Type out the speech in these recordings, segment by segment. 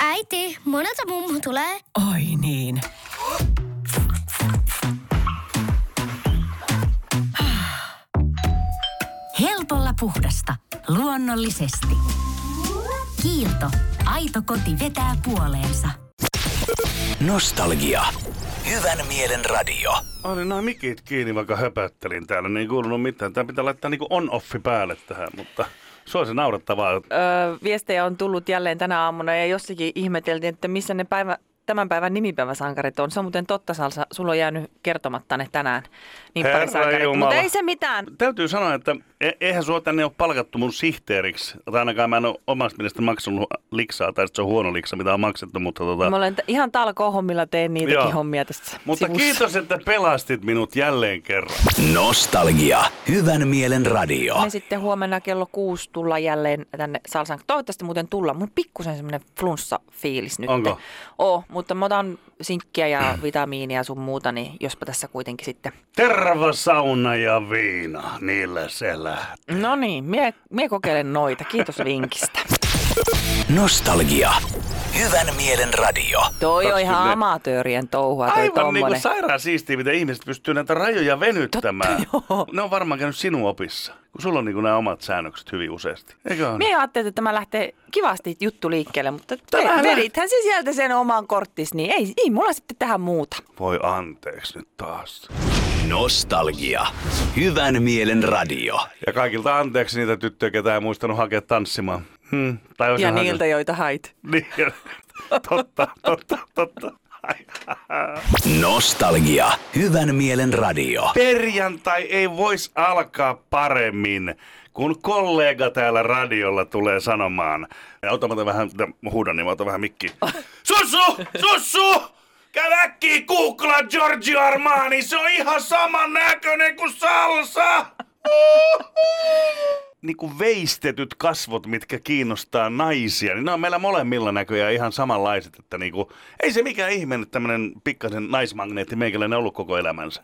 Äiti, monelta mummu tulee? Oi niin. Helpolla puhdasta. Luonnollisesti. Kiilto. Aito koti vetää puoleensa. Nostalgia. Hyvän mielen radio. Olin noin mikit kiinni, vaikka höpöttelin täällä, niin ei kuulunut mitään. Tämä pitää laittaa niinku on-offi päälle tähän, mutta se olisi naurettavaa. Öö, viestejä on tullut jälleen tänä aamuna ja jossakin ihmeteltiin, että missä ne päivä, tämän päivän nimipäiväsankarit on. Se on muuten totta, Salsa. Sulla on jäänyt kertomatta ne tänään. Niin Herra. Mutta ei se mitään. Täytyy sanoa, että e- eihän sua tänne ole palkattu mun sihteeriksi. Tai ainakaan mä en ole omasta mielestä maksanut liksaa, tai se on huono liksa, mitä on maksettu, mutta tota... Mä olen t- ihan talkoo-hommilla teen niitäkin Joo. hommia tässä Mutta sivussa. kiitos, että pelastit minut jälleen kerran. Nostalgia. Hyvän mielen radio. Me sitten huomenna kello kuusi tullaan jälleen tänne Salsan. Toivottavasti muuten tulla. Mun pikkusen semmoinen flunssa-fiilis nyt. Onko? Oo, mutta mä otan sinkkiä ja vitamiinia sun muuta, niin jospa tässä kuitenkin sitten. Terva, sauna ja viina, niillä se lähtee. No niin, mie, mie kokeilen noita. Kiitos vinkistä. Nostalgia. Hyvän mielen radio. Toi on ihan 24. amatöörien touhua toi Aivan niin kuin tommonen. sairaan siistiä, miten ihmiset pystyy näitä rajoja venyttämään. Totta, joo. Ne on varmaan käynyt sinun opissa, kun sulla on niin kuin nämä omat säännökset hyvin useasti. Eikö ole? Mie ajattelin, että tämä lähtee kivasti juttu liikkeelle, mutta Tämähän ve- vedithän se sieltä sen oman korttis, niin ei, ei mulla sitten tähän muuta. Voi anteeksi nyt taas. Nostalgia. Hyvän mielen radio. Ja kaikilta anteeksi niitä tyttöjä, ketä ei muistanut hakea tanssimaan. Hmm. Tai Ja niiltä, joita hait. Niin, totta, totta, totta. Nostalgia. Hyvän mielen radio. Perjantai ei voisi alkaa paremmin, kun kollega täällä radiolla tulee sanomaan. Ja ota mä otan vähän, mä huudan, niin mä otan vähän mikki. Sussu! Sussu! Käy äkkiä googlaa Giorgio Armani, se on ihan saman näköinen kuin salsa! Niin kuin veistetyt kasvot, mitkä kiinnostaa naisia, niin ne on meillä molemmilla näköjään ihan samanlaiset, että niin kuin, ei se mikään ihme, että tämmöinen pikkasen naismagneetti meikäläinen ollut koko elämänsä.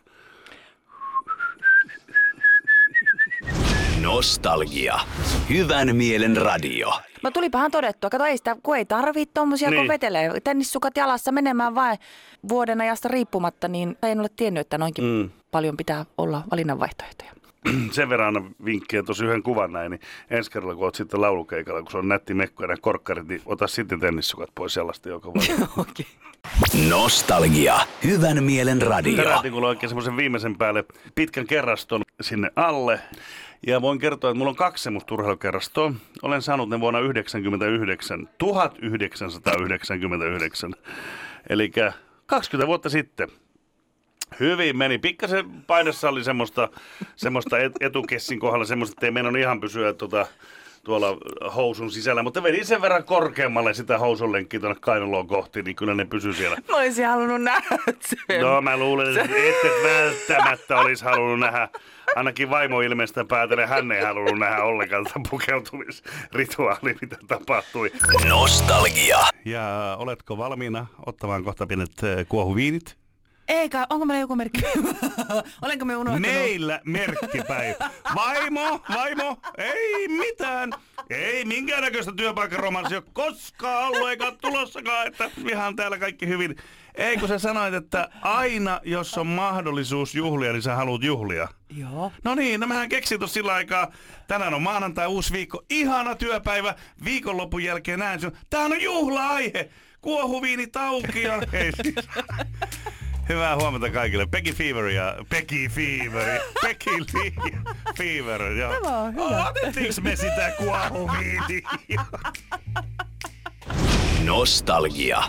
Nostalgia. Hyvän mielen radio. No tulipahan todettua, kato ei sitä, kun ei tarvii tommosia, Niin. kun vetelee tennissukat jalassa menemään vain vuoden ajasta riippumatta, niin en ole tiennyt, että noinkin mm. paljon pitää olla valinnanvaihtoehtoja. Sen verran vinkkiä tuossa yhden kuvan näin, niin ensi kerralla kun oot sitten laulukeikalla, kun se on nätti mekko ja korkkarit, niin ota sitten tennissukat pois jalasta joka vuosi. Okei. Nostalgia. Hyvän mielen radio. Tärätin kun oikein semmoisen viimeisen päälle pitkän kerraston sinne alle. Ja voin kertoa, että mulla on kaksi semmoista urheilukerrastoa. Olen saanut ne vuonna 1999, 1999. Eli 20 vuotta sitten. Hyvin meni. Pikkasen painossa oli semmoista, semmoista et- etukessin kohdalla semmoista, että ei meinannut ihan pysyä tuota, tuolla housun sisällä, mutta vedin sen verran korkeammalle sitä housunlenkkiä tuonne kainaloon kohti, niin kyllä ne pysy siellä. Mä olisin halunnut nähdä sen. No mä luulen, että ette välttämättä olisi halunnut nähdä. Ainakin vaimo ilmeistä päätellen hän ei halunnut nähdä ollenkaan tätä pukeutumisrituaalia, mitä tapahtui. Nostalgia. Ja oletko valmiina ottamaan kohta pienet äh, kuohuviinit? Eikä, onko meillä joku merkki? Olenko me unohtanut? Meillä merkkipäivä. Vaimo, vaimo, ei mitään. Ei minkäännäköistä työpaikkaromanssia ole koskaan ollut eikä tulossakaan, että ihan täällä kaikki hyvin. Ei kun sä sanoit, että aina jos on mahdollisuus juhlia, niin sä haluat juhlia. Joo. No niin, no mehän keksin tuossa sillä aikaa. Tänään on maanantai, uusi viikko, ihana työpäivä. Viikonlopun jälkeen näin se. Tää on juhla-aihe. Kuohuviinit auki ja... Ei siis. Hyvää huomenta kaikille. Peggy Fever ja... Peggy Fever. Peggy Lee Fever. Ja... Tämä on hyvä. Otettiinko me sitä kuohuviiniä? Nostalgia.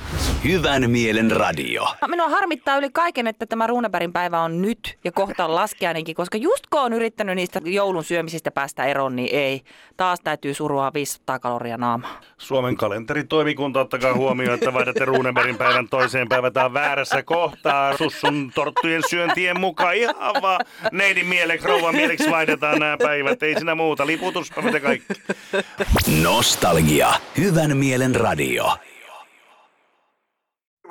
Hyvän mielen radio. Minua harmittaa yli kaiken, että tämä Runebergin päivä on nyt ja kohta on laskiainenkin, koska just kun on yrittänyt niistä joulun syömisistä päästä eroon, niin ei. Taas täytyy surua 500 kaloria naamaa. Suomen kalenteritoimikunta, ottakaa huomioon, että vaihdatte Runebergin päivän toiseen päivään. Tämä on väärässä kohtaa. Sussun torttujen syöntien mukaan ihan vaan neidin mieleksi, rouvan mieleksi vaihdetaan nämä päivät. Ei siinä muuta. Liputuspa mitä kaikki. Nostalgia. Hyvän mielen radio.